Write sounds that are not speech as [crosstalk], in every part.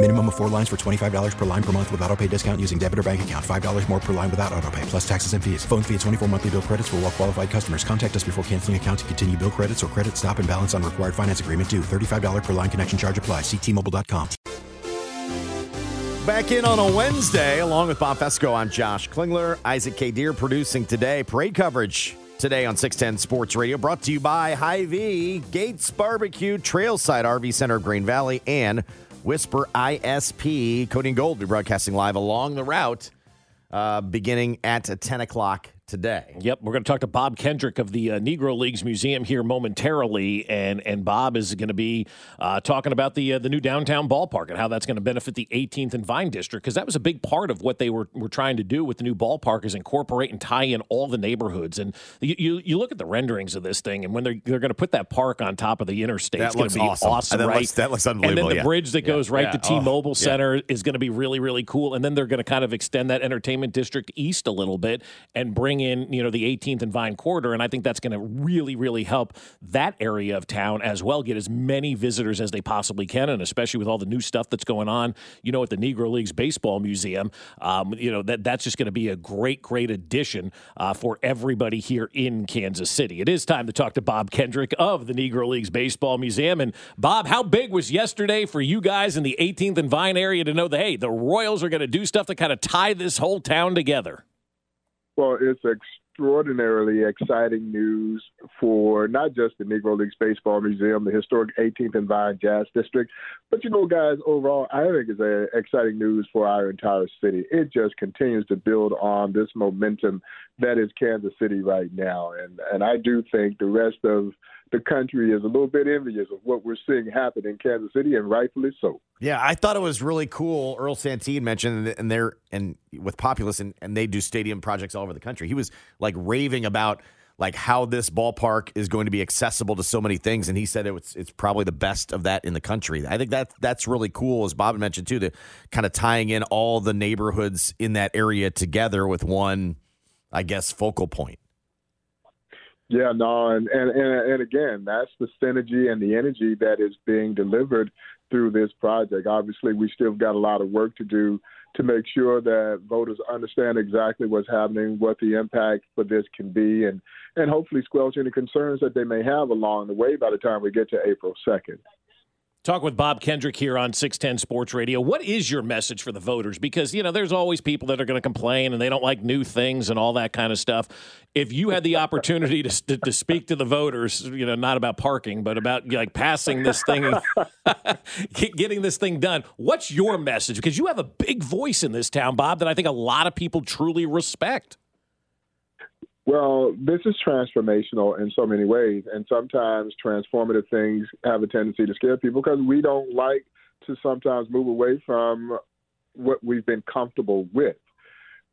Minimum of four lines for $25 per line per month with auto pay discount using debit or bank account. $5 more per line without auto pay, plus taxes and fees. Phone fee at 24 monthly bill credits for all qualified customers. Contact us before canceling account to continue bill credits or credit stop and balance on required finance agreement due. $35 per line connection charge apply. Ctmobile.com. Back in on a Wednesday, along with Bob Fescoe, I'm Josh Klingler. Isaac K. Deer producing today. Parade coverage today on 610 Sports Radio, brought to you by Hy-Vee, Gates Barbecue, Trailside RV Center of Grain Valley, and Whisper ISP. Cody and Gold will be broadcasting live along the route uh, beginning at 10 o'clock today. Yep, we're going to talk to Bob Kendrick of the uh, Negro Leagues Museum here momentarily, and and Bob is going to be uh, talking about the uh, the new downtown ballpark and how that's going to benefit the 18th and Vine district because that was a big part of what they were were trying to do with the new ballpark is incorporate and tie in all the neighborhoods. And you you, you look at the renderings of this thing, and when they're they're going to put that park on top of the interstate, That it's going to looks be awesome. awesome, That right? looks- that looks And then the yeah. bridge that Yeah, goes right yeah. to T-Mobile Oh, yeah. Center is going to be really really cool. And then they're going to kind of extend that entertainment district east a little bit and bring in you know the 18th and Vine corridor. And I think that's going to really really help that area of town as well get as many visitors as they possibly can, and especially with all the new stuff that's going on. You know, at the Negro Leagues Baseball Museum, um, you know that that's just going to be a great great addition uh, for everybody here in Kansas City. It is time to talk to Bob Kendrick of the Negro Leagues Baseball Museum. And Bob, how big was yesterday for you guys in the 18th and Vine area to know that hey, the Royals are going to do stuff to kind of tie this whole town together? Well, it's extraordinarily exciting news for not just the Negro Leagues Baseball Museum, the historic 18th and Vine Jazz District, but you know, guys, overall, I think it's a exciting news for our entire city. It just continues to build on this momentum that is Kansas City right now, and and I do think the rest of the country is a little bit envious of what we're seeing happen in Kansas City, and rightfully so. Yeah, I thought it was really cool. Earl Santee mentioned, and they're and with Populous, and, and they do stadium projects all over the country. He was like raving about like how this ballpark is going to be accessible to so many things, and he said it was it's probably the best of that in the country. I think that that's really cool, as Bob mentioned too, to kind of tying in all the neighborhoods in that area together with one, I guess, focal point. Yeah, no, and, and and and again, that's the synergy and the energy that is being delivered through this project. Obviously, we still got a lot of work to do to make sure that voters understand exactly what's happening, what the impact for this can be, and and hopefully squelch any concerns that they may have along the way by the time we get to April second. Talk with Bob Kendrick here on 610 Sports Radio. What is your message for the voters? Because, you know, there's always people that are going to complain and they don't like new things and all that kind of stuff. If you had the opportunity to, to, to speak to the voters, you know, not about parking, but about like passing this thing, [laughs] getting this thing done, what's your message? Because you have a big voice in this town, Bob, that I think a lot of people truly respect. Well, this is transformational in so many ways, and sometimes transformative things have a tendency to scare people because we don't like to sometimes move away from what we've been comfortable with.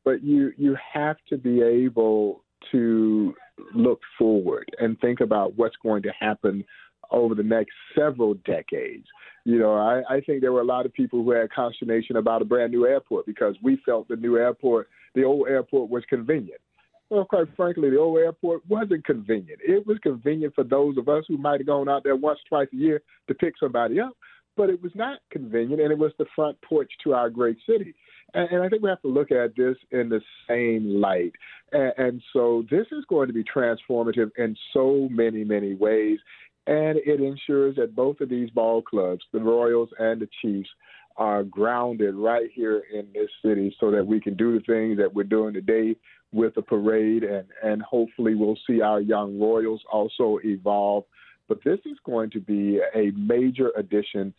But you you have to be able to look forward and think about what's going to happen over the next several decades. You know, I, I think there were a lot of people who had consternation about a brand new airport because we felt the new airport, the old airport was convenient. Well, quite frankly, the old airport wasn't convenient. It was convenient for those of us who might have gone out there once, twice a year to pick somebody up, but it was not convenient, and it was the front porch to our great city. And, and I think we have to look at this in the same light. And, and so this is going to be transformative in so many, many ways. And it ensures that both of these ball clubs, the Royals and the Chiefs, are grounded right here in this city so that we can do the things that we're doing today with the parade, and, and hopefully we'll see our young Royals also evolve. But this is going to be a major addition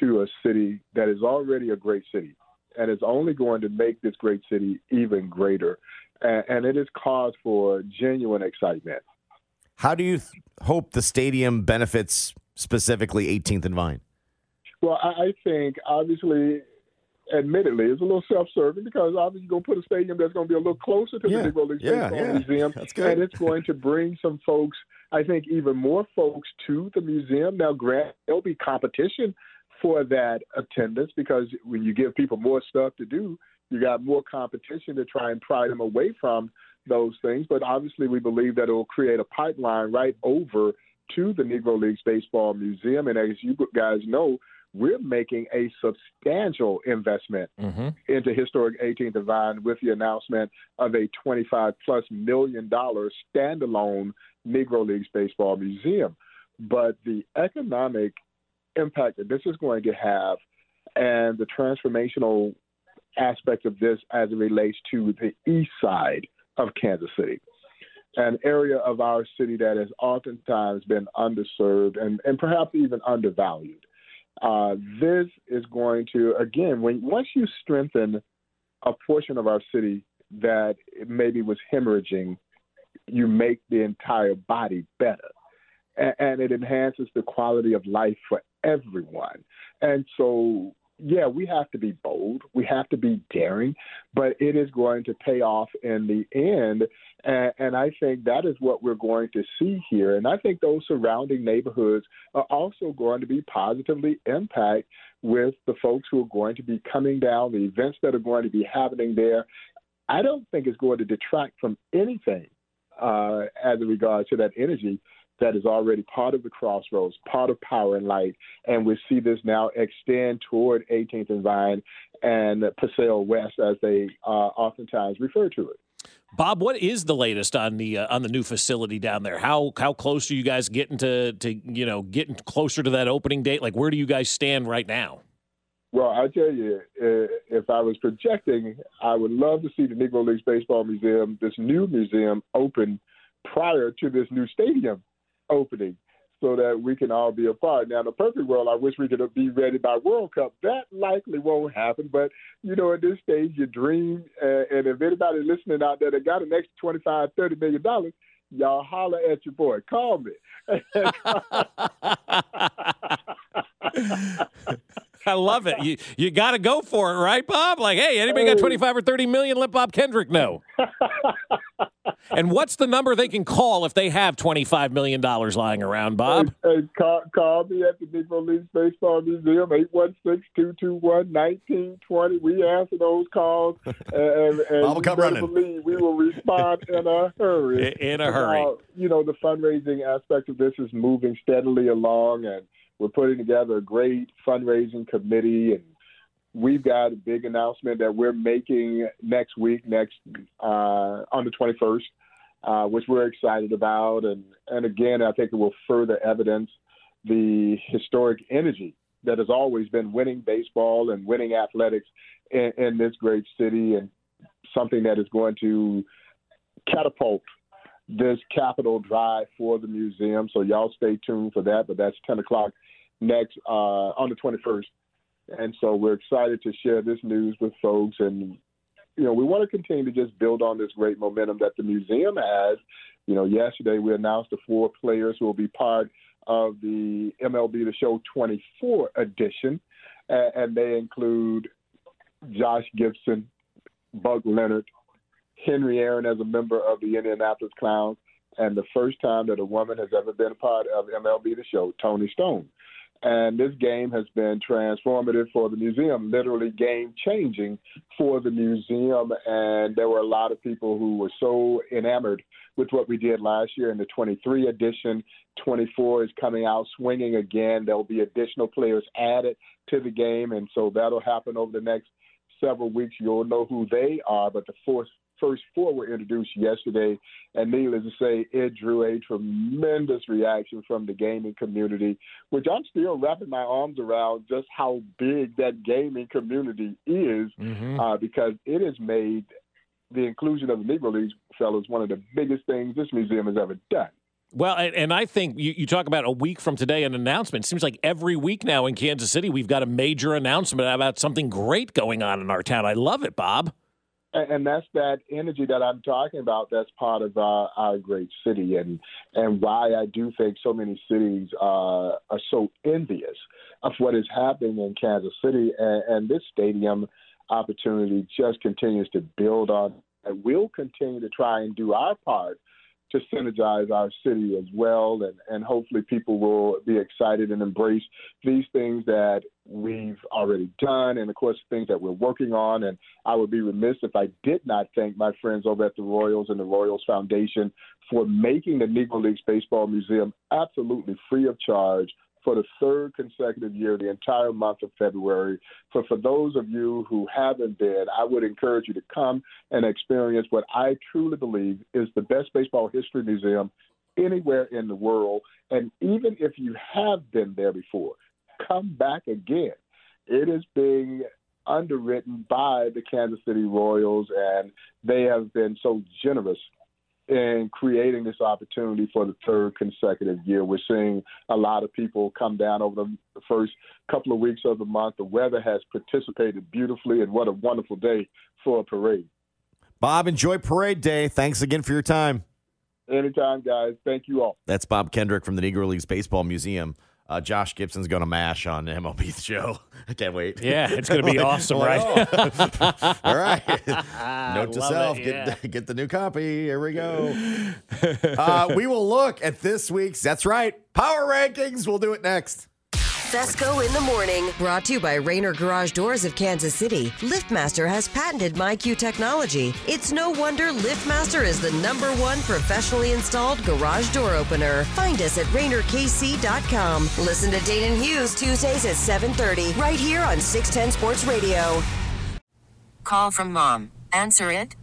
to a city that is already a great city and is only going to make this great city even greater. And, and it is cause for genuine excitement. How do you th- hope the stadium benefits specifically 18th and Vine? Well, I think obviously, admittedly, it's a little self-serving because obviously you're going to put a stadium that's going to be a little closer to Yeah, the Negro League yeah, Baseball yeah. Museum, and it's going to bring some folks. I think even more folks to the museum. Now, grant there'll be competition for that attendance because when you give people more stuff to do, you got more competition to try and pry them away from those things. But obviously, we believe that it will create a pipeline right over to the Negro Leagues Baseball Museum. And as you guys know, we're making a substantial investment mm-hmm. into historic 18th and Vine with the announcement of a 25 plus million dollar standalone Negro Leagues Baseball Museum. But the economic impact that this is going to have and the transformational aspect of this as it relates to the east side of Kansas City, an area of our city that has oftentimes been underserved and, and perhaps even undervalued. Uh, this is going to, again, when once you strengthen a portion of our city that maybe was hemorrhaging, you make the entire body better and, and it enhances the quality of life for everyone. And so, yeah, we have to be bold, we have to be daring, but it is going to pay off in the end. And, and I think that is what we're going to see here. And I think those surrounding neighborhoods are also going to be positively impacted with the folks who are going to be coming down, the events that are going to be happening there. I don't think it's going to detract from anything uh, as regards to that energy that is already part of the crossroads, part of Power and Light, and we see this now extend toward 18th and Vine and Paseo West, as they uh, oftentimes refer to it. Bob, what is the latest on the uh, on the new facility down there? How how close are you guys getting to to you know getting closer to that opening date? Like where do you guys stand right now? Well, I tell you, if I was projecting, I would love to see the Negro Leagues Baseball Museum, this new museum, open prior to this new stadium opening so that we can all be a part. Now, in the perfect world, I wish we could be ready by World Cup. That likely won't happen, but you know, at this stage, you dream. Uh, and if anybody listening out there that got an extra twenty-five, thirty million dollars, y'all holler at your boy. Call me. [laughs] [laughs] I love it. You you got to go for it, right, Bob? Like, hey, anybody got twenty five or thirty million? Let Bob Kendrick know. [laughs] and what's the number they can call if they have twenty five million dollars lying around, Bob? Hey, call, call me at the Negro Leagues Baseball Museum, 816-221-1920. We answer those calls, [laughs] and, and, and Bob will come running. believe we will respond [laughs] in a hurry. In a hurry. Uh, you know, the fundraising aspect of this is moving steadily along, and we're putting together a great fundraising committee, and we've got a big announcement that we're making next week, next uh, on the 21st, uh, which we're excited about, and and again, I think it will further evidence the historic energy that has always been winning baseball and winning athletics in, in this great city, and something that is going to catapult this capital drive for the museum. So y'all stay tuned for that. But that's 10 o'clock next uh, on the 21st. And so we're excited to share this news with folks. And, you know, we want to continue to just build on this great momentum that the museum has. You know, yesterday we announced the four players who will be part of the MLB The Show 24 edition. And, they include Josh Gibson, Buck Leonard, Henry Aaron as a member of the Indianapolis Clowns, and the first time that a woman has ever been a part of MLB The Show, Toni Stone. And this game has been transformative for the museum, literally game changing for the museum. And there were a lot of people who were so enamored with what we did last year in the 23 edition. 24 is coming out swinging again. There'll be additional players added to the game. And so that'll happen over the next several weeks. You'll know who they are, but the first first four were introduced yesterday, and needless to say, it drew a tremendous reaction from the gaming community, which I'm still wrapping my arms around just how big that gaming community is, uh, because it has made the inclusion of the Negro Leagues, fellows one of the biggest things this museum has ever done. Well, and, and I think you, you talk about a week from today, an announcement. It seems like every week now in Kansas City, we've got a major announcement about something great going on in our town. I love it, Bob. And, that's that energy that I'm talking about. That's part of our, our great city, and and why I do think so many cities uh, are so envious of what is happening in Kansas City, and, and this stadium opportunity just continues to build on. And we'll continue to try and do our part to synergize our city as well, and, and hopefully people will be excited and embrace these things that we've already done, and of course things that we're working on. And I would be remiss if I did not thank my friends over at the Royals and the Royals Foundation for making the Negro Leagues Baseball Museum absolutely free of charge for the third consecutive year, the entire month of February. For for those of you who haven't been, I would encourage you to come and experience what I truly believe is the best baseball history museum anywhere in the world. And even if you have been there before, come back again. It is being underwritten by the Kansas City Royals, and they have been so generous in creating this opportunity for the third consecutive year. We're seeing a lot of people come down over the first couple of weeks of the month. The weather has participated beautifully, and what a wonderful day for a parade. Bob, enjoy Parade Day. Thanks again for your time. Anytime, guys. Thank you all. That's Bob Kendrick from the Negro Leagues Baseball Museum. Uh, Josh Gibson's going to mash on MLB [laughs] show. I can't wait. Yeah, it's going to be [laughs] awesome, right? [laughs] All right. Note to self: it, get get the new copy. Here we go. uh, we will look at this week's. That's right. Power rankings. We'll do it next. Fescoe in the morning, brought to you by Rainer Garage Doors of Kansas City. LiftMaster has patented MyQ technology. It's no wonder LiftMaster is the number one professionally installed garage door opener. Find us at RainerKC.com. Listen to Danan Hughes Tuesdays at 7:30, right here on 610 Sports Radio. Call from mom. Answer it.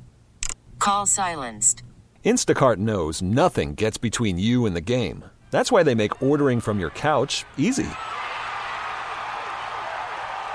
Call silenced. Instacart knows nothing gets between you and the game. That's why they make ordering from your couch easy.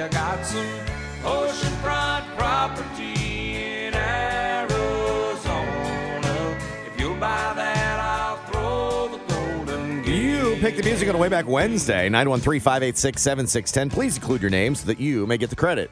I got some oceanfront property in Arizona. If you'll buy that, I'll throw the golden gate. You pick the music on the Way Back Wednesday, 913 586 7610. Please include your name so that you may get the credit.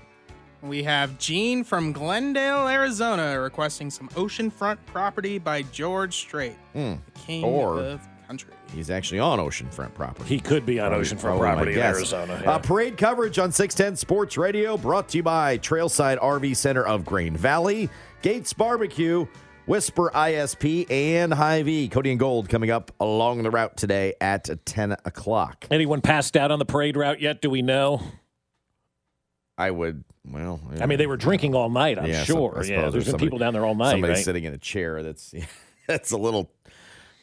We have Gene from Glendale, Arizona, requesting some oceanfront property by George Strait, Hmm. the king Or- of country. He's actually on oceanfront property. He could be on Probably- oceanfront probably property in. Arizona. yeah. Uh, parade coverage on 610 Sports Radio, brought to you by Trailside RV Center of Grain Valley, Gates Barbecue, Whisper ISP, and Hy-Vee. Cody and Gold coming up along the route today at 10 o'clock. Anyone passed out on the parade route yet? Do we know? I would, well. I mean, they were drinking all night. I'm Yeah, sure. Suppose yeah, there's been somebody- people down there all night. Somebody right? sitting in a chair. That's [laughs] that's a little.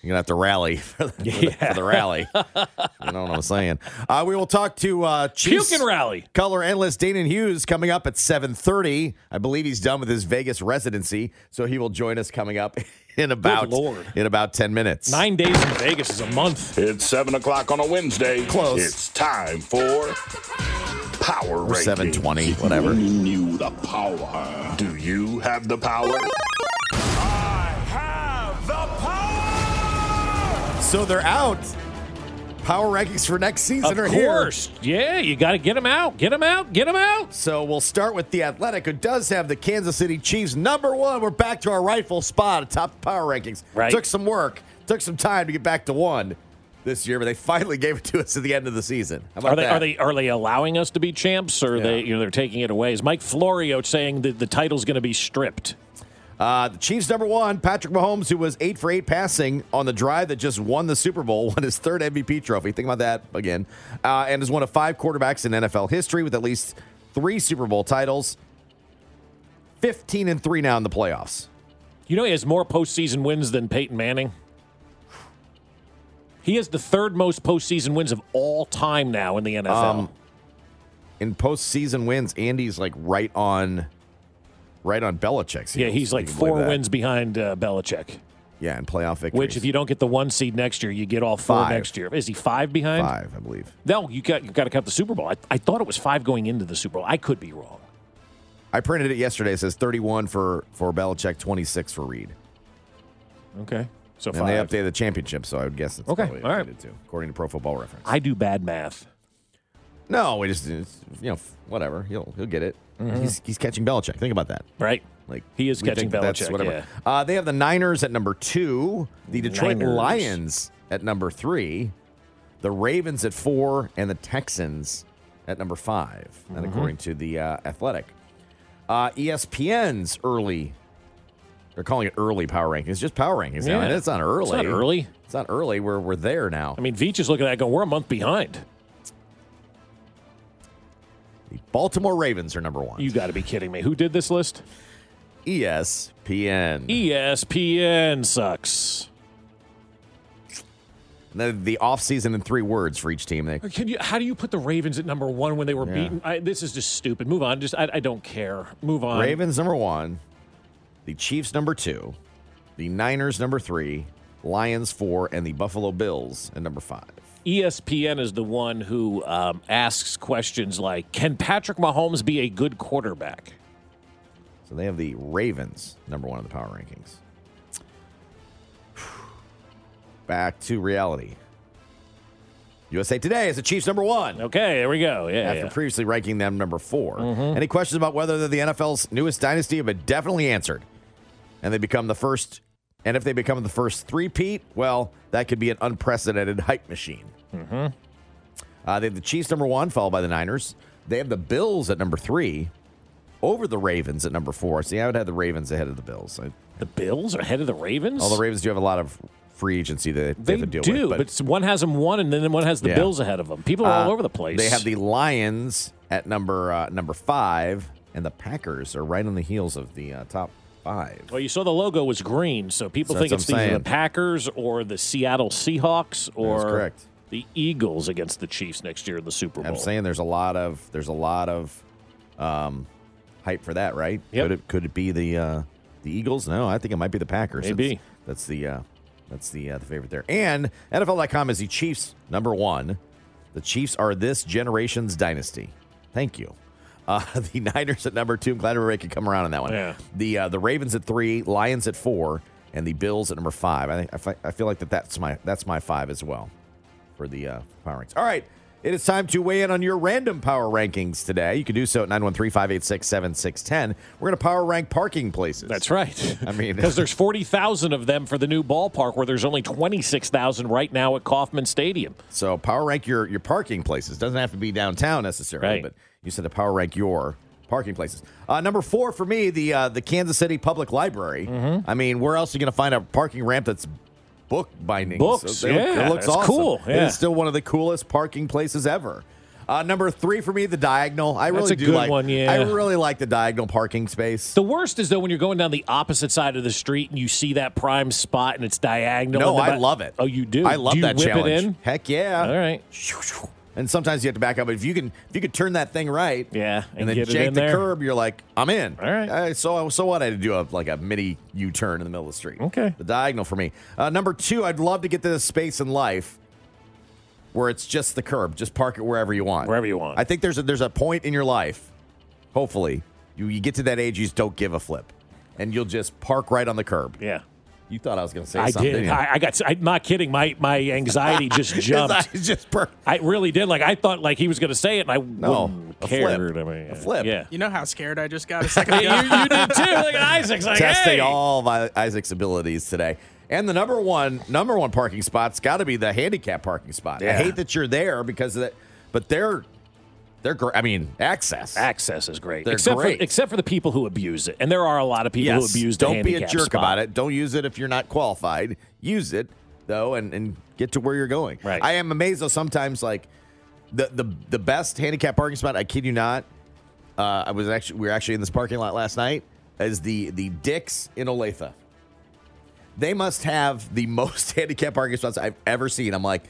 You're gonna have to rally [laughs] for the, for the- for the rally. you know what I'm saying? Uh, we will talk to uh, Chiefs Puke and rally. color analyst Danan Hughes coming up at 7:30. I believe he's done with his Vegas residency, so he will join us coming up [laughs] in about in about 10 minutes. Nine days in Vegas is a month. It's 7 o'clock on a Wednesday. Close. It's time for Power Or Ranking. 7:20, whatever. Only knew the power. Do you have the power? So they're out. Power rankings for next season Of are here. course. Yeah, you got to get them out. Get them out. Get them out. So we'll start with the Athletic, who does have the Kansas City Chiefs number one. We're back to our rightful spot atop the power rankings. Right. Took some work, took some time to get back to one this year, but they [laughs] finally gave it to us at the end of the season. How about Are they, that? are they are they allowing us to be champs, or are they you know they're taking it away? Is Mike Florio saying that the title's going to be stripped? Uh, the Chiefs number one, Patrick Mahomes, who was eight for eight passing on the drive that just won the Super Bowl, [laughs] won his third MVP trophy. Think about that again, uh, and is one of five quarterbacks in NFL history with at least three Super Bowl titles. Fifteen and three now in the playoffs. You know he has more postseason wins than Peyton Manning. He has the third most postseason wins of all time now in the NFL. Um, in postseason wins, Andy's like right on, right on Belichick's. yeah, he's like you can believe four wins behind uh, Belichick. Yeah, and playoff victories. Which, if you don't get the one seed next year, you get all four Five. next year. Is he five behind? five, I believe. No, you got you got to count the Super Bowl. I, I thought it was five going into the Super Bowl. I could be wrong. I printed it yesterday. It says 31 for for Belichick, 26 for Reid. Okay, so and five. they updated the championship, so I would guess it's Okay, probably all right. too, according to Pro Football Reference. I do bad math. No, we just it's, you know whatever. He'll he'll get it. He's he's catching Belichick. Think about that. Right. Like He is catching that that's Belichick, Whatever. yeah. Uh, they have the Niners at number two, the Detroit Niners. Lions at number three, the Ravens at four, and the Texans at number 5 And Mhm. according to the uh, Athletic, uh, ESPN's early. They're calling it early power rankings. It's just power rankings. Yeah. And it's not early. It's not early. It's not early. We're we're there now. I mean, Veach is looking at that going, we're a month behind. Baltimore Ravens are number one. You got to be kidding me. Who did this list? ESPN. ESPN sucks. The, the offseason in three words for each team. They, uh, Can you? How do you put the Ravens at number one when they were Yeah. beaten? I, this is just stupid. Move on. Just I, I don't care. Move on. Ravens number one, the Chiefs number two, the Niners number three, Lions four, and the Buffalo Bills at number five. ESPN is the one who um, asks questions like, "Can Patrick Mahomes be a good quarterback?" So they have the Ravens number one in the power rankings. [sighs] Back to reality. USA Today is the Chiefs number one. Okay, there we go. Yeah, After yeah. previously ranking them number 4 Mhm. Any questions about whether they're the NFL's newest dynasty have been definitely answered. And they become the first, and if they become the first three-peat, well, that could be an unprecedented [laughs] hype machine. Mm-hmm. Uh, they have the Chiefs number one, followed by the Niners. They have the Bills at number three, over the Ravens at number four. See, I would have the Ravens ahead of the Bills. I, The Bills are ahead of the Ravens. all the Ravens do have a lot of free agency that they, they have to deal do, with. but, one has them one, and then one has the Yeah. Bills ahead of them. People are all Uh, over the place. They have the Lions at number uh, number five, and the Packers are right on the heels of the uh, top five. Well, you saw the logo was green, so people So think it's either the Packers or the Seattle Seahawks or the Eagles against the Chiefs next year in the Super Bowl. I'm saying there's a lot of there's a lot of um, hype for that, right? Yep. Could it could it be the uh, the Eagles? No, I think it might be the Packers. Maybe. that's, that's the uh, that's the uh, the favorite there. And NFL.com is the Chiefs number one. The Chiefs are this generation's dynasty. Thank you. Uh, [laughs] the Niners at number two. I'm glad everybody could come around on that one. Yeah. The uh, the Ravens at three, Lions at four, and the Bills at number five. I think I, feel like that that's my that's my five as well for the uh, power rankings. All right. It is time to weigh in on your random power rankings today. You can do so at 913 586 7610. We're going to power rank parking places. That's right. [laughs] I mean, because there's [laughs] 40,000 of them for the new ballpark, where there's only 26,000 right now at Kauffman Stadium. So power rank your your parking places. Doesn't have to be downtown necessarily, Right. but you said to power rank your parking places. Uh, number four for me, the uh, the Kansas City Public Library. Mm-hmm. I mean, where else are you going to find a parking ramp that's book bindings? Books, look- yeah, it looks awesome. cool, yeah. is still one of the coolest parking places ever. Uh, number three for me, the diagonal. I really do like. one, yeah. I really like the diagonal parking space. The worst is though when you're going down the opposite side of the street and you see that prime spot and it's diagonal. No, I love it. Oh, you do. I love do that whip challenge. It in? Heck yeah! All right. And sometimes you have to back up. But if you can, if you can turn that thing right, Yeah, and, and then jank the there. curb, you're like, I'm in. All right. Uh, so so what? I had to do a like a mini U turn in the middle of the street. Okay. The diagonal for me. Uh, number two, I'd love to get to this space in life where it's just the curb. Just park it wherever you want. Wherever you want. I think there's a there's a point in your life, hopefully, you, you get to that age, you just don't give a flip, and you'll just park right on the curb. Yeah. You thought I was going to say I something. did. didn't? I, I got. I'm not kidding. My my anxiety just [laughs] His jumped. eyes just per- I really did. Like I thought, like he was going to say it, and I No, wouldn't a flip. I mean, A flip. Yeah. You know how scared I just got a [laughs] second you, ago? you did too. Look at [laughs] Isaac's like, testing hey. all of Isaac's abilities today. And the number one number one parking spot's got to be the handicap parking spot. I hate that you're there because of that, but they're they're great. I mean, access. Access is great, They're except great. for except for the people who abuse it, and there are a lot of people who abuse. the Don't be a jerk spot. about it. Don't use it if you're not qualified. Use it though, and, and get to where you're going. Right. I am amazed though. Sometimes like the the the best handicap parking spot. I kid you not. Uh, I was actually we were actually in this parking lot last night. Is the the Dick's in Olathe. They must have the [laughs] most handicap parking spots I've ever seen. I'm like,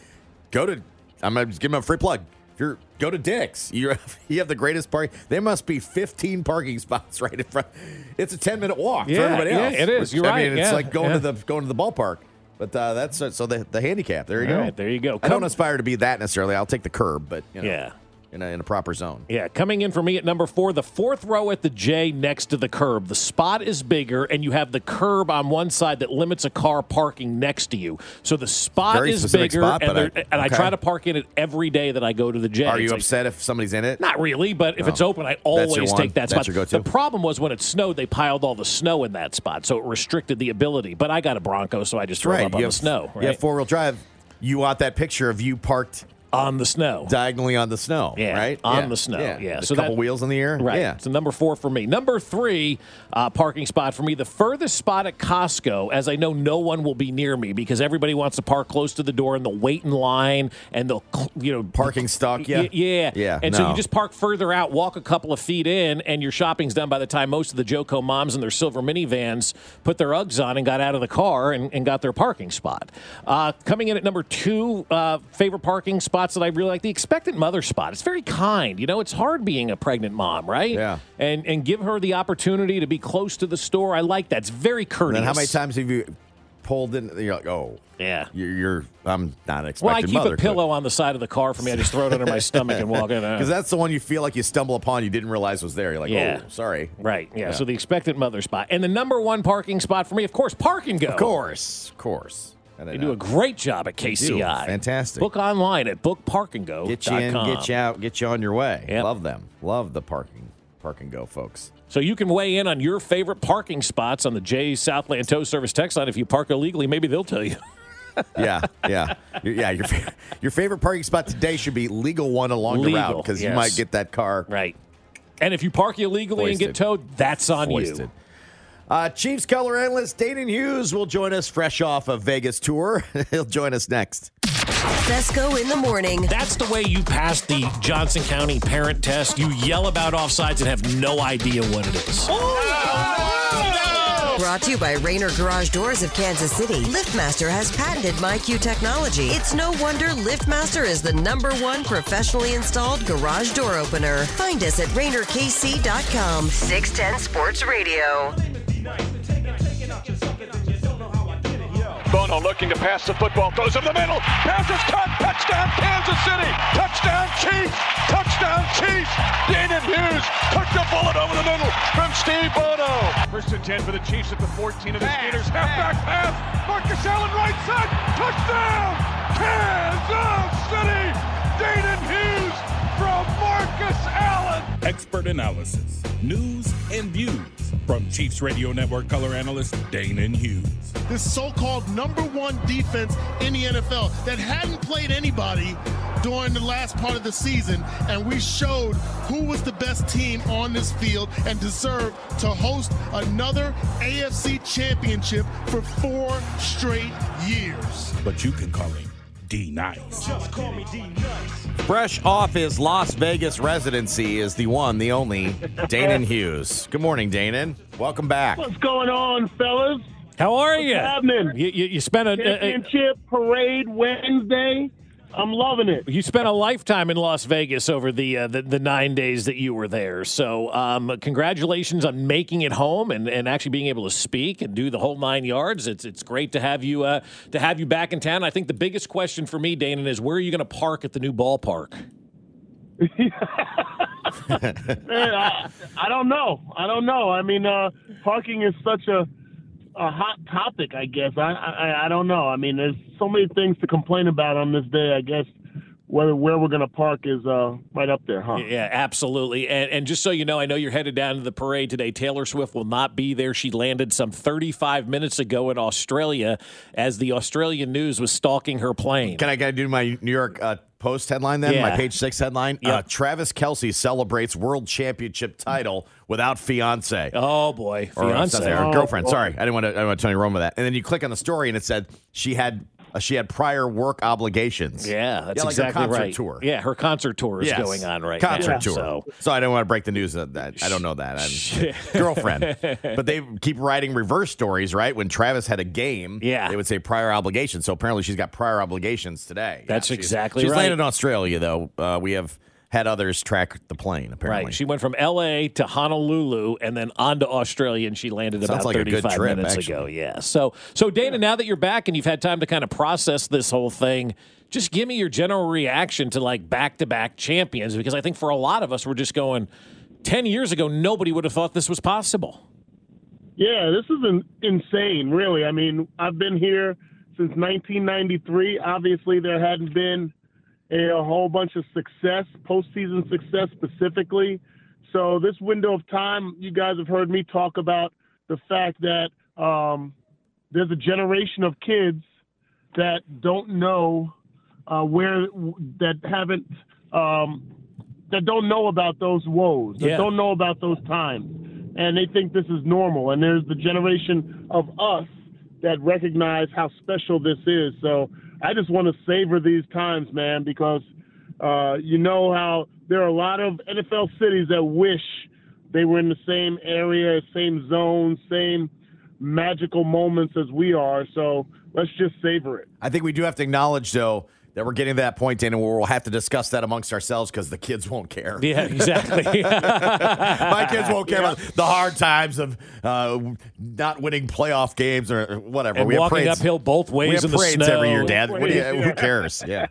go to. I'm gonna just give them a free plug. You're go to Dick's, you have, [laughs] you have the greatest park. There must be 15 parking spots [laughs] right in front. It's a 10 minute walk Yeah, for everybody yeah, else. it is. which, You're I mean, right, it's yeah, like going yeah. to the going to the ballpark. But uh, that's so the the handicap. There you All go. right, there you go. I don't aspire to be that necessarily. I'll take the curb, but you know, Yeah. In a, in a proper zone. Yeah, coming in for me at number four, the fourth row at the J next to the curb. The spot is bigger, and you have the curb on one side that limits a car parking next to you. So the spot Very is bigger, spot, and, I- and I try to park in it every day that I go to the J. Are you It's like- upset if somebody's in it? Not really, but if No. it's open, I always take that That's spot. The problem was when it snowed, they piled all the snow in that spot, so it restricted the ability. But I got a Bronco, so I just it right. up on you the have, snow. You have four wheel drive. You want that picture of you parked on the snow, diagonally on the snow. Yeah, right on Yeah. the snow. Yeah, A so couple that- wheels in the air. Right. Yeah. So number four for me. Number three, uh, parking spot for me. The furthest spot at Costco, as I know no one will be near me because everybody wants to park close to the door and they'll wait in line and they'll, you know, Parking stock you? Y- Yeah. Yeah, And so you just park further out, walk a couple of feet in, and your shopping's done by the time most of the Joco moms in their silver minivans put their Uggs on and got out of the car and, and got their parking spot. Uh, coming in at number two, uh, favorite parking spots that I really like, the expectant mother spot. It's very kind. You know, it's hard being a pregnant mom, right? Yeah. And and give her the opportunity to be close to the store. I like that. It's very And courteous. then how many times have you pulled in? You're like, oh, Yeah. You're, you're I'm not expecting Well, I keep mother a pillow on the side of the car for me. I just throw it under my [laughs] stomach and walk in. Because that's the one you feel like you stumble upon you didn't realize was there. You're like, Yeah. oh, sorry. Right. Yeah. Yeah. So the expectant mother spot. And the number one parking spot for me, of course, Park and Go. Of course, of course. And They do a great job at. KCI. Fantastic. Book online at bookparkandgo.com. Get you in, get you out, get you on your way. Yep. Love them. Love the parking, park and go, folks. So you can weigh in on your favorite parking spots on the Jay's Southland Tow Service text line. If you park illegally, maybe they'll tell you. Yeah, [laughs] yeah, yeah. Your your favorite parking spot today should be legal one along the route Legal, because you might get that car right. And if you park illegally and get towed, that's on foisted. you. Uh, Chiefs color analyst Danan Hughes will join us fresh off a Vegas tour. [laughs] He'll join us next. Fescoe in the morning. That's the way you pass the Johnson County parent test. You yell about offsides and have no idea what it is. Brought to you by Rainer Garage Doors of Kansas City. LiftMaster has patented MyQ technology. It's no wonder LiftMaster is the number one professionally installed garage door opener. Find us at RainerKC.com. 610 Sports Radio. Bono looking to pass the football, goes over the middle, pass is caught, touchdown Kansas City, touchdown Chiefs, touchdown Chiefs. Danan Hughes took the bullet over the middle from Steve Bono. First and 10 for the Chiefs at the 14 of the Steelers. Halfback pass, Marcus Allen right side, touchdown Kansas City. Danan Hughes from Marcus Allen. Expert analysis, news, and views from Chiefs Radio Network color analyst Danan Hughes. this so-called number one defense in the NFL that hadn't played anybody during the last part of the season, and we showed who was the best team on this field and deserved to host another AFC championship for four straight years. But you can call him D Nice. Just call me D Nice. Fresh off his Las Vegas residency is the one, the only, Danan [laughs] Hughes. Good morning, Danan. Welcome back. What's going on, fellas? How are What's you? happening? You, you, you spent a, a, Championship parade Wednesday. I'm loving it. you spent a lifetime in Las Vegas over the, uh, the the nine days that you were there. So, um, congratulations on making it home and, and actually being able to speak and do the whole nine yards. It's it's great to have you uh, to have you back in town. I think the biggest question for me, Danan, is where are you going to park at the new ballpark? [laughs] Man, I, I don't know. I don't know. I mean, uh, parking is such a a hot topic. I guess I, I I don't know. I mean, there's so many things to complain about on this day. I guess whether where we're going to park is uh, right up there, huh? Yeah, absolutely. And, and just so you know, I know you're headed down to the parade today. Taylor Swift will not be there. She landed some 35 minutes ago in Australia as the Australian news was stalking her plane. Can I gotta do my New York uh, Post headline then? Yeah. My page six headline. Uh, Travis Kelce celebrates world championship title without fiance. Oh boy, or, uh, fiance. sorry, or Oh, girlfriend. boy. Sorry, I didn't want to. I didn't want to Tony Rome with that. And then you click on the story and it said she had uh, she had prior work obligations. Yeah, that's like her exactly concert right. Tour. Yeah, her concert tour is Yes. going on right concert now. tour. So. So. I don't want to break the news of that. I don't know that. I'm [laughs] girlfriend. [laughs] But they keep writing reverse stories, right? When Travis had a game, Yeah. they would say prior obligations. So apparently she's got prior obligations today. That's she's- exactly she's right. She's landed in Australia though. Uh, we have had others track the plane. Apparently, Right. She went from L.A. to Honolulu and then on to Australia, and she landed Sounds about like a good 35 trip, minutes actually. ago. Yeah. So, so Danan, now that you're back and you've had time to kind of process this whole thing, just give me your general reaction to like back-to-back champions, because I think for a lot of us, we're just going. Ten years ago, nobody would have thought this was possible. Yeah, this is an, insane, really. I mean, I've been here since 1993. Obviously, there hadn't been a, a whole bunch of success, postseason success specifically. So, this window of time, you guys have heard me talk about the fact that um, there's a generation of kids that don't know uh, where, that haven't, um, that don't know about those woes, that Yeah. don't know about those times and they think this is normal. And there's the generation of us that recognize how special this is. So I just want to savor these times, man, because uh, you know how there are a lot of NFL cities that wish they were in the same area, same zone, same magical moments as we are. So let's just savor it. I think we do have to acknowledge, though, that we're getting to that point, Danan, where we'll have to discuss that amongst ourselves because the kids won't care. Yeah, exactly. [laughs] My kids won't care about the hard times of uh, not winning playoff games or whatever. And we have walking parades- uphill both ways We have in the parades every year. Dad. What do you, who [laughs] cares? Yeah.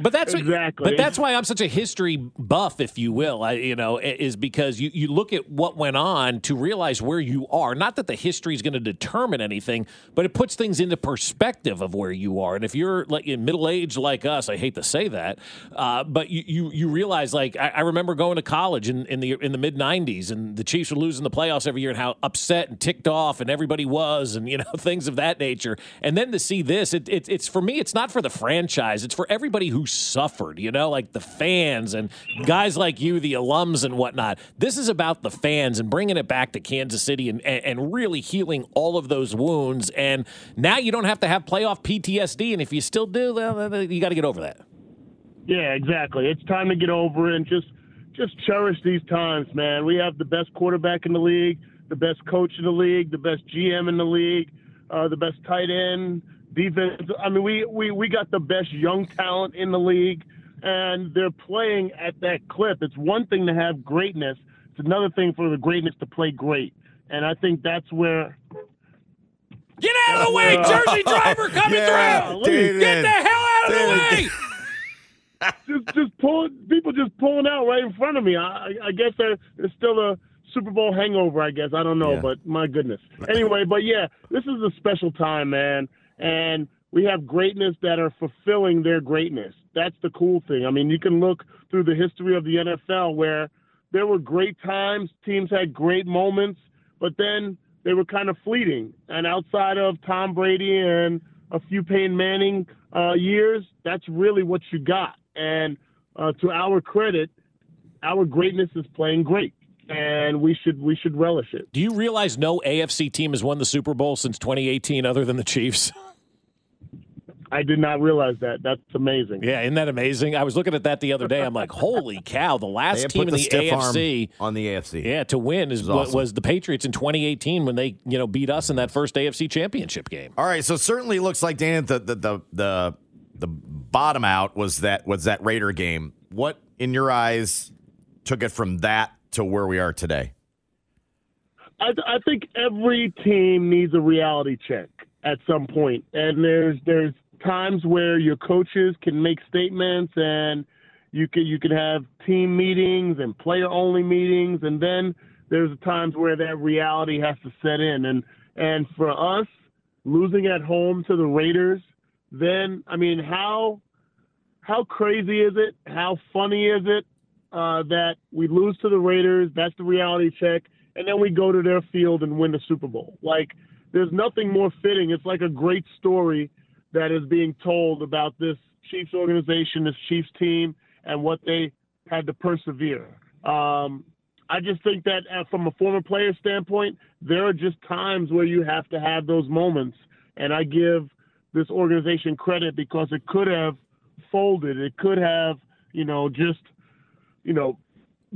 But that's Exactly. But that's why I'm such a history buff, if you will. I, you know, is because you you look at what went on to realize where you are. Not that the history is going to determine anything, but it puts things into perspective of where you are. And if you're like in middle age like us, I hate to say that, uh, but you, you you realize like I, I remember going to college in, in the in the mid '90s, and the Chiefs were losing the playoffs every year, and how upset and ticked off, and everybody was, and you know [laughs] things of that nature. And then to see this, it, it, it's for me, it's not for the franchise, it's for everybody who suffered. You know, like the fans and guys like you, the alums and whatnot. This is about the fans and bringing it back to Kansas City and, and, and really healing all of those wounds. And now you don't have to have playoff PTSD, and if you still do, you got to get over that. Yeah, exactly. It's time to get over it and just just cherish these times, man. We have the best quarterback in the league, the best coach in the league, the best GM in the league, uh, the best tight end, defense. I mean, we, we we got the best young talent in the league, and they're playing at that clip. It's one thing to have greatness; it's another thing for the greatness to play great. And I think that's where Get out of the way, Jersey driver [laughs] coming Yeah, through! David. Get the hell out of the way! [laughs] just just pulling people just pulling out right in front of me. I, I- I guess there's still a Super Bowl hangover. I guess I don't know, Yeah. but my goodness. Anyway, but yeah, this is a special time, man, and we have greatness that are fulfilling their greatness. That's the cool thing. I mean, you can look through the history of the NFL where there were great times, teams had great moments, but then they were kind of fleeting. And outside of Tom Brady and a few Peyton Manning uh, years, that's really what you got. And uh, to our credit, our greatness is playing great, and we should we should relish it. Do you realize no AFC team has won the Super Bowl since 2018 other than the Chiefs? [laughs] I did not realize that. That's amazing. Yeah, isn't that amazing? I was looking at that the other day. I'm like, [laughs] holy cow! The last team in the the, AFC on the AFC. Yeah, to win is was what awesome. was the Patriots in 2018 when they you know beat us in that first AFC Championship game. All right, so certainly looks like Dan the the the the, the bottom out was that was that Raider game. What in your eyes took it from that to where we are today? I, I think every team needs a reality check at some point. point, and there's there's times where your coaches can make statements, and you can you can have team meetings and player only meetings, and then there's times where that reality has to set in, and and for us losing at home to the Raiders, then I mean how how crazy is it? How funny is it uh, that we lose to the Raiders? That's the reality check, and then we go to their field and win the Super Bowl. Like there's nothing more fitting. It's like a great story that is being told about this Chiefs organization, this Chiefs team, and what they had to persevere. Um, I just think that uh, from a former player standpoint, there are just times where you have to have those moments, and I give this organization credit because it could have folded. It could have, you know, just, you know,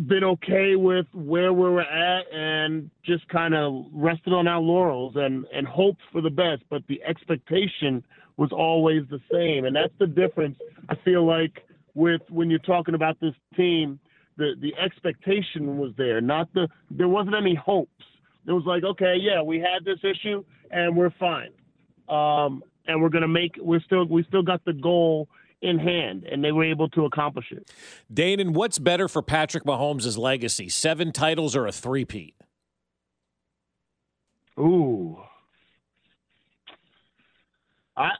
been okay with where we were at and just kind of rested on our laurels and and hoped for the best. But the expectation was always the same, and that's the difference. I feel like with when you're talking about this team, the the expectation was there, not the there wasn't any hopes. It was like, okay, yeah, we had this issue and we're fine, um, and we're gonna make. We're still we still got the goal in hand, and they were able to accomplish it. Danan, and what's better for Patrick Mahomes' legacy, seven titles or a three-peat? Ooh. I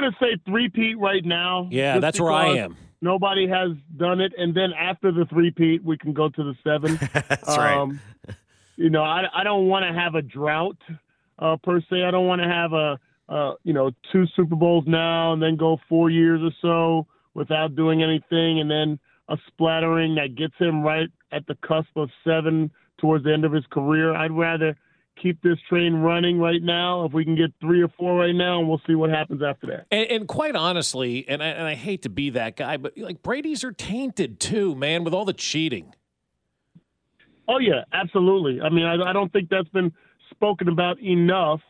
I'm gonna say three-peat right now. Yeah, that's where I am. Nobody has done it, and then after the three-peat, we can go to the seven. [laughs] That's right. You know, I I don't want to have a drought uh, per se. I don't want to have a uh, you know two Super Bowls now and then go four years or so without doing anything, and then a splattering that gets him right at the cusp of seven towards the end of his career. I'd rather keep this train running right now. If we can get three or four right now, and we'll see what happens after that. And, and quite honestly, and I, and I hate to be that guy, but like Brady's are tainted too, man, with all the cheating. Oh yeah, absolutely. I mean, I, I don't think that's been spoken about enough,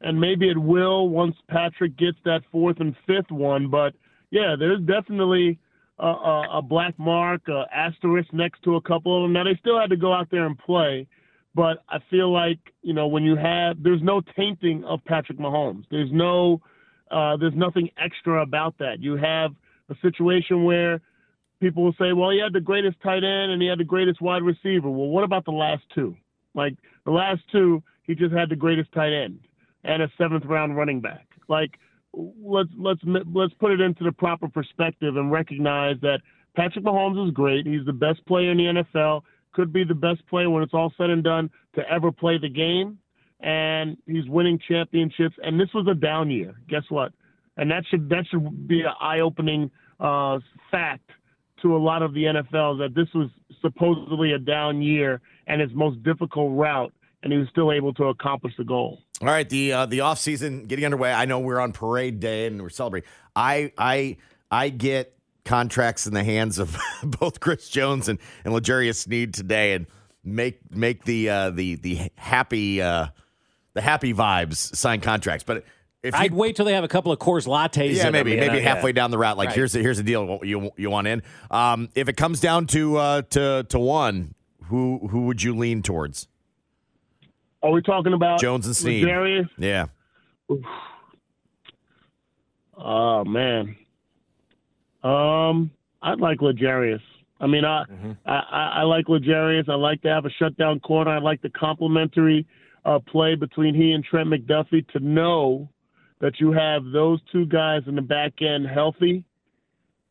and maybe it will once Patrick gets that fourth and fifth one. But yeah, there's definitely a, a, a black mark, a asterisk next to a couple of them. Now they still had to go out there and play, but I feel like you know when you have there's no tainting of Patrick Mahomes. There's no uh, there's nothing extra about that. You have a situation where people will say, well, he had the greatest tight end and he had the greatest wide receiver. Well, what about the last two? Like the last two, he just had the greatest tight end and a seventh round running back. Like let's let's let's put it into the proper perspective and recognize that Patrick Mahomes is great. He's the best player in the NFL. Could be the best player when it's all said and done to ever play the game, and he's winning championships. And this was a down year. Guess what? And that should that should be an eye-opening uh, fact to a lot of the NFL that this was supposedly a down year and his most difficult route, and he was still able to accomplish the goal. All right, the uh, the off season getting underway. I know we're on parade day and we're celebrating. I I I get contracts in the hands of [laughs] both Chris Jones and and L'Jarius Sneed today, and make make the uh, the the happy uh, the happy vibes sign contracts. But if I'd wait till they have a couple of Coors lattes. yeah, in maybe them, maybe know, halfway yeah. down the route. Like Right. here's the, here's the deal. You you want in? Um, if it comes down to uh, to to one, who who would you lean towards? Are we talking about Jones and Sneed. L'Jarius? Yeah. Oh man. Um, I'd like L'Jarius. I mean, I, I I I like L'Jarius. I like to have a shutdown corner. I like the complementary uh, play between he and Trent McDuffie. To know that you have those two guys in the back end healthy,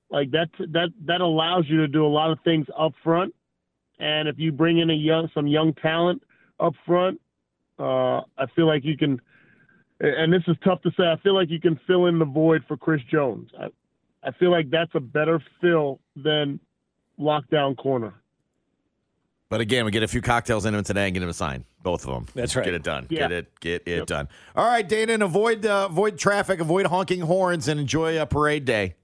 like that that that allows you to do a lot of things up front. And if you bring in a young some young talent up front, uh, I feel like you can and this is tough to say. I feel like you can fill in the void for Chris Jones. I, I feel like that's a better fill than lockdown corner. But again, we get a few cocktails in him today and get him a sign. Both of them. That's right. Get it done. Yeah. Get it. Get it done. All right, Danan, avoid uh, avoid traffic, avoid honking horns, and enjoy a parade day.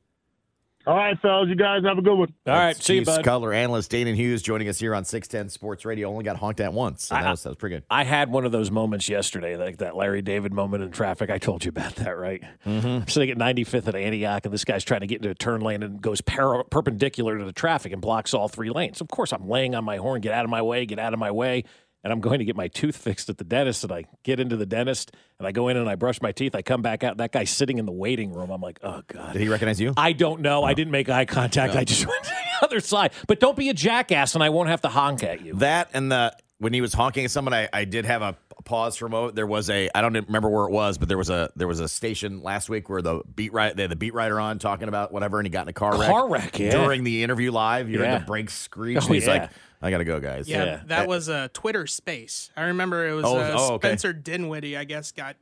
All right, fellas, you guys have a good one. All right, see you, Chiefs bud. color analyst Danan Hughes joining us here on 610 Sports Radio. Only got honked at once. So that, I- was, that was pretty good. I had one of those moments yesterday, like that Larry David moment in traffic. I told you about [laughs] that, right? Mm-hmm. I'm sitting at 95th at Antioch, and this guy's trying to get into a turn lane and goes par- perpendicular to the traffic and blocks all three lanes. Of course, I'm laying on my horn, get out of my way, get out of my way. And I'm going to get my tooth fixed at the dentist. And I get into the dentist and I go in and I brush my teeth. I come back out. That guy's sitting in the waiting room. I'm like, oh, God. Did he recognize you? I don't know. I didn't make eye contact. I just [laughs] went to the other side. But don't be a jackass and I won't have to honk at you. That and the when he was honking at someone, I, I did have a pause for a moment. There was a I don't remember where it was, but there was a there was a station last week where the beat right they had the beat writer on talking about whatever, and he got in a car wreck. Car wreck, yeah. During the interview live, you Yeah. heard the brakes screech. Oh, and [laughs] he's yeah. like, "I gotta go, guys." Yeah, Yeah. that was a Twitter space. I remember it was Oh, uh, oh, okay. Spencer Dinwiddie, I guess, got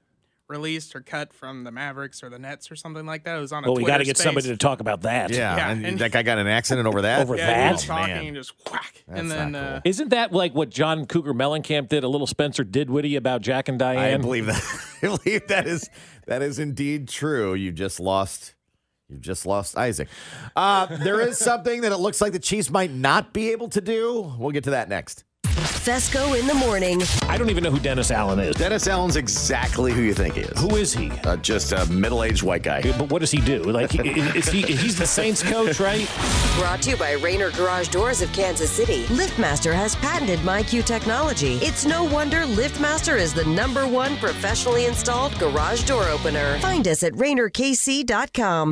released or cut from the Mavericks or the Nets or something like that. It was on a Well, we got to get space. somebody to talk about that. Yeah, Yeah, and, and- that guy got an accident over that. Over yeah, that? he was talking man. and just whack. That's and then not cool. uh, Isn't that like what John Cougar Mellencamp did? A little Spencer Didwitty about Jack and Diane. I believe that. [laughs] I believe that is that is indeed true. You just lost. You've just lost Isaac. Uh, there is something that it looks like the Chiefs might not be able to do. We'll get to that next. Fescoe in the morning. I don't even know who Dennis Allen is. Dennis Allen's exactly who you think he is. Who is he? Uh, just a middle-aged white guy. But what does he do? Like, is he? He's the Saints coach, right? Brought to you by Rainer Garage Doors of Kansas City. LiftMaster has patented MyQ technology. It's no wonder LiftMaster is the number one professionally installed garage door opener. Find us at RainerKC.com.